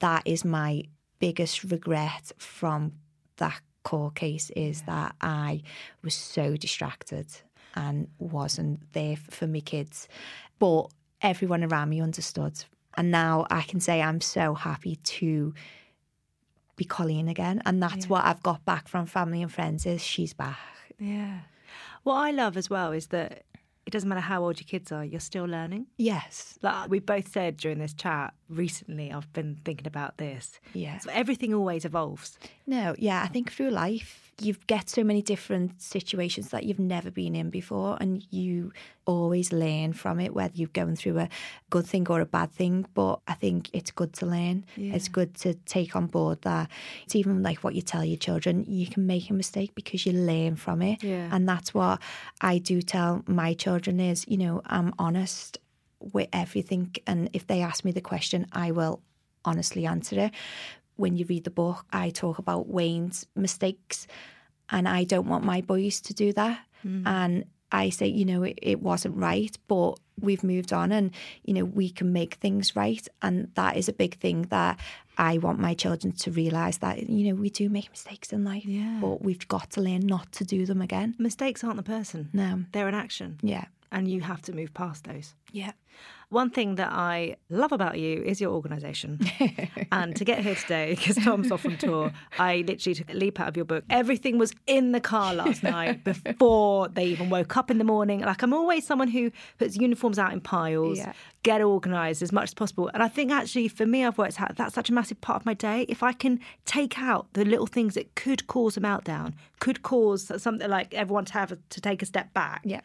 that is my biggest regret from that court case is that I was so distracted and wasn't there for my kids. But everyone around me understood. And now I can say I'm so happy to be Coleen again. And that's what I've got back from family and friends is she's back. Yeah. What I love as well is that it doesn't matter how old your kids are, you're still learning. Yes. Like we both said during this chat recently, I've been thinking about this. Yeah. So everything always evolves. No, yeah, I think through life you get so many different situations that you've never been in before and you always learn from it whether you're going through a good thing or a bad thing. But I think it's good to learn. It's good to take on board that it's even like what you tell your children you can make a mistake because you learn from it. Yeah. and that's what I do tell my children is you know I'm honest with everything and if they ask me the question I will honestly answer it when you read the book, I talk about Wayne's mistakes, and I don't want my boys to do that. Mm. And I say, you know, it, it wasn't right, but we've moved on, and you know, we can make things right, and that is a big thing that I want my children to realise that you know we do make mistakes in life, Yeah. but we've got to learn not to do them again. Mistakes aren't the person, No, they're an action, yeah, and you have to move past those. yeah, One thing that I love about you is your organisation. and to get here today, because Tom's off on tour, I literally took a leap out of your book. Everything was in the car last night before they even woke up in the morning. Like, I'm always someone who puts uniforms out in piles, Yeah. get organised as much as possible. And I think actually, for me, I've worked out that's such a massive part of my day. If I can take out the little things that could cause a meltdown, could cause something like everyone to have to take a step back, yeah.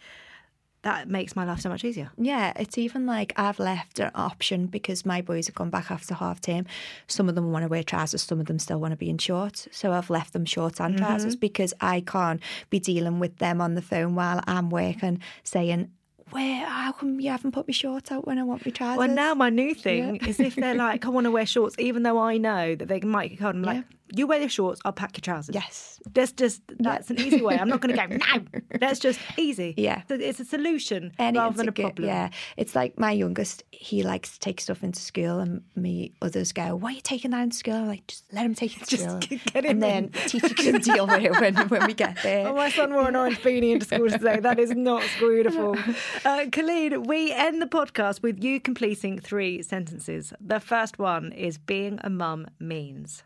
That makes my life so much easier. Yeah, it's even like I've left an option because my boys have gone back after half term. Some of them want to wear trousers, some of them still want to be in shorts. So I've left them shorts and Mm-hmm. trousers because I can't be dealing with them on the phone while I'm working, saying, Where, how come you haven't put my shorts out when I want my trousers? Well, now my new thing is if they're like, I want to wear shorts, even though I know that they might I'm like, you wear your shorts, I'll pack your trousers. Yes. That's just, that's an easy way. I'm not going to go, no, that's just easy. Yeah. So it's a solution Anything rather than a get- problem. Yeah, it's like my youngest. He likes to take stuff into school, and me others go, "Why are you taking that into school?" I'm like, just let him take it to Just school, get him and then teacher can deal with it when when we get there. Oh, my son wore an orange beanie into school today. That is not beautiful. Uh, Coleen, we end the podcast with you completing three sentences. The first one is being a mum means.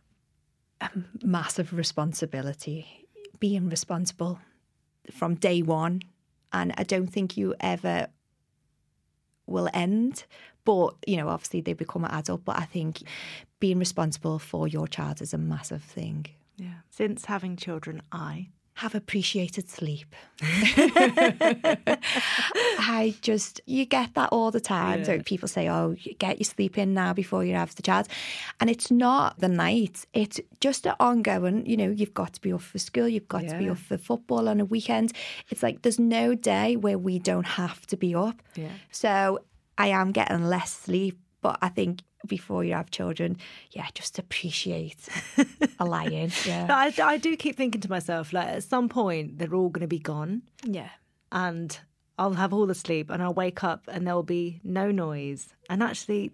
Massive responsibility, being responsible from day one. And I don't think you ever will end. But, you know, obviously they become an adult. But I think being responsible for your child is a massive thing. Yeah. Since having children, I Have appreciated sleep. I just, you get that all the time. So people say, oh, get your sleep in now before you have the child. And it's not the night, it's just an ongoing, you know, you've got to be off for school, you've got to be off for football on a weekend. It's like there's no day where we don't have to be up. Yeah. So I am getting less sleep, but I think before you have children, yeah, just appreciate a lion. Yeah. I, I do keep thinking to myself, like at some point they're all going to be gone, Yeah. and I'll have all the sleep, and I'll wake up, and there will be no noise. And actually,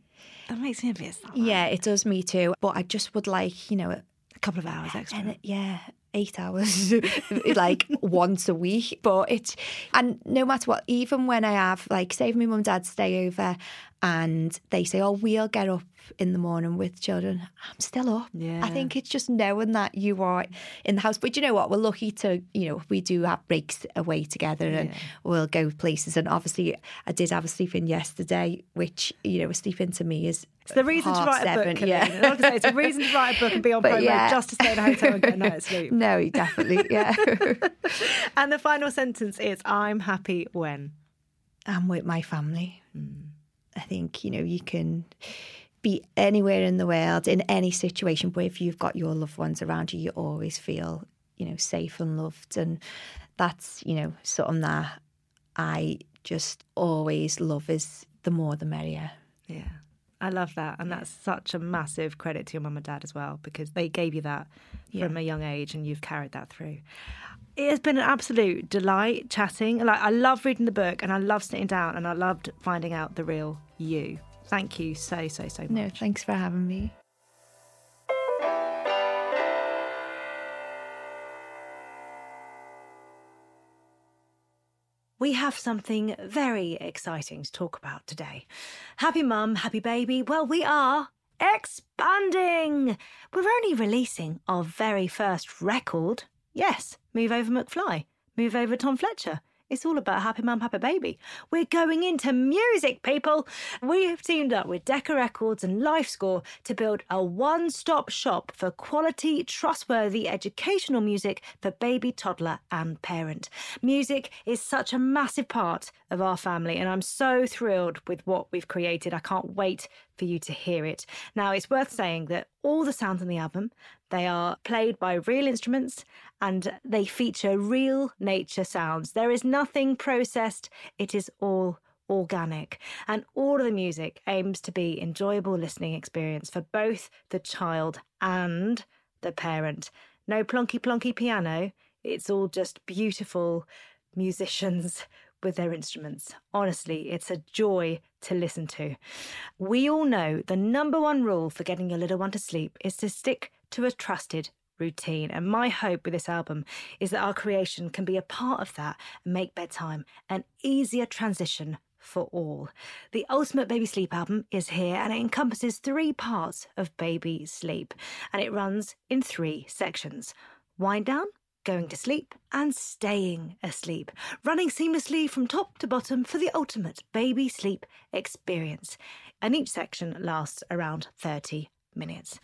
that makes me a bit sad. Yeah, it does me too. But I just would like, you know, a couple of hours extra. and yeah, eight hours like once a week. But it's and no matter what even when i have like save my mum and dad stay over and they say oh we'll get up in the morning with children i'm still up. Yeah. i think it's just knowing that you are in the house. But you know what? We're lucky to you know we do have breaks away together and Yeah. we'll go places. And obviously i did have a sleep in yesterday which you know a sleep in to me is It's the reason to write a book. Yeah Like I say, it's a reason to write a book and be on But promo yeah. just to stay in a hotel and get a night's sleep. no he definitely yeah And the final sentence is I'm happy when. I'm with my family. Hmm. I think, you know, you can be anywhere in the world, in any situation, but if you've got your loved ones around you, you always feel, you know, safe and loved. And that's, you know, something that I just always love is the more the merrier. Yeah. I love that. And that's such a massive credit to your mum and dad as well, because they gave you that from a young age and you've carried that through. It has been an absolute delight chatting. Like I love reading the book and I love sitting down and I loved finding out the real you. Thank you so, so, so much. No, thanks for having me. We have something very exciting to talk about today. Happy mum, happy baby. Well, we are expanding. We're only releasing our very first record. Yes, Move Over McFly, Move Over Tom Fletcher. It's all about happy mum, happy baby. We're going into music, people. We have teamed up with Decca Records and LifeScore to build a one stop shop for quality, trustworthy educational music for baby, toddler, and parent. Music is such a massive part of our family, and I'm so thrilled with what we've created. I can't wait for you to hear it. Now, it's worth saying that all the sounds on the album they are played by real instruments and they feature real nature sounds. There is nothing processed, it is all organic. And all of the music aims to be enjoyable listening experience for both the child and the parent. No plonky plonky piano, it's all just beautiful musicians with their instruments. Honestly, it's a joy to listen to. We all know the number one rule for getting your little one to sleep is to stick to a trusted routine. And my hope with this album is that our creation can be a part of that and make bedtime an easier transition for all. The Ultimate Baby Sleep album is here and it encompasses three parts of baby sleep and it runs in three sections wind down, going to sleep, and staying asleep, running seamlessly from top to bottom for the ultimate baby sleep experience. And each section lasts around 30 minutes.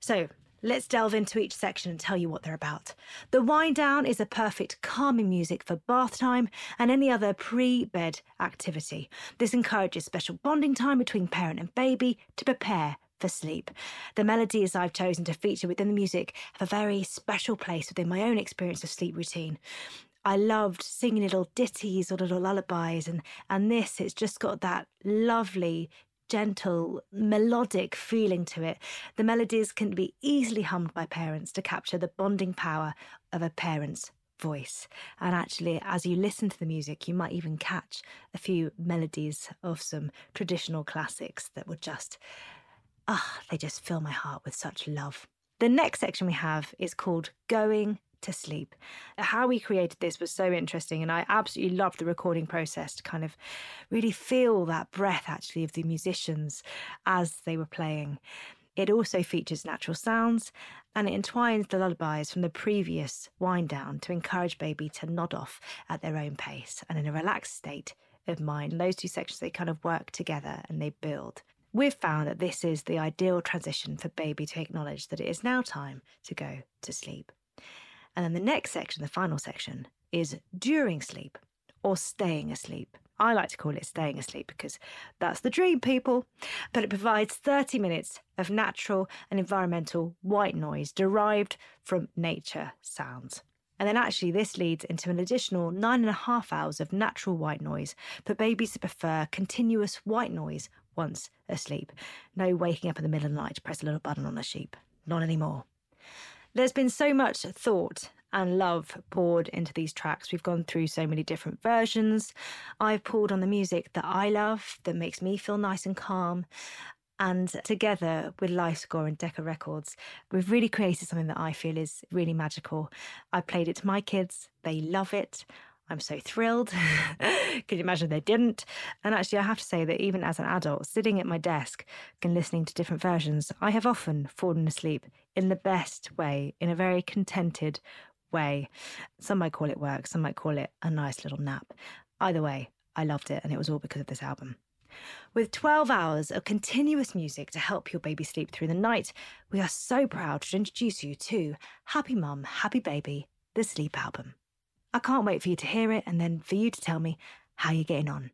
So, Let's delve into each section and tell you what they're about. The wind down is a perfect calming music for bath time and any other pre bed activity. This encourages special bonding time between parent and baby to prepare for sleep. The melodies I've chosen to feature within the music have a very special place within my own experience of sleep routine. I loved singing little ditties or little lullabies, and, and this, it's just got that lovely, gentle, melodic feeling to it. The melodies can be easily hummed by parents to capture the bonding power of a parent's voice. And actually, as you listen to the music, you might even catch a few melodies of some traditional classics that would just, ah, they just fill my heart with such love. The next section we have is called Going to Sleep. How we created this was so interesting, and I absolutely loved the recording process to kind of really feel that breath actually of the musicians as they were playing. It also features natural sounds and it entwines the lullabies from the previous wind down to encourage baby to nod off at their own pace and in a relaxed state of mind. Those two sections they kind of work together and they build. We've found that this is the ideal transition for baby to acknowledge that it is now time to go to sleep. And then the next section, the final section, is during sleep or staying asleep. I like to call it staying asleep because that's the dream, people. But it provides 30 minutes of natural and environmental white noise derived from nature sounds. And then actually, this leads into an additional nine and a half hours of natural white noise for babies to prefer continuous white noise once asleep. No waking up in the middle of the night to press a little button on a sheep. Not anymore. There's been so much thought and love poured into these tracks. We've gone through so many different versions. I've pulled on the music that I love, that makes me feel nice and calm. And together with LifeScore and Decca Records, we've really created something that I feel is really magical. I played it to my kids, they love it. I'm so thrilled. Can you imagine they didn't? And actually, I have to say that even as an adult, sitting at my desk and listening to different versions, I have often fallen asleep in the best way, in a very contented way. Some might call it work, some might call it a nice little nap. Either way, I loved it, and it was all because of this album. With 12 hours of continuous music to help your baby sleep through the night, we are so proud to introduce you to Happy Mum, Happy Baby, the Sleep Album. I can't wait for you to hear it and then for you to tell me how you're getting on.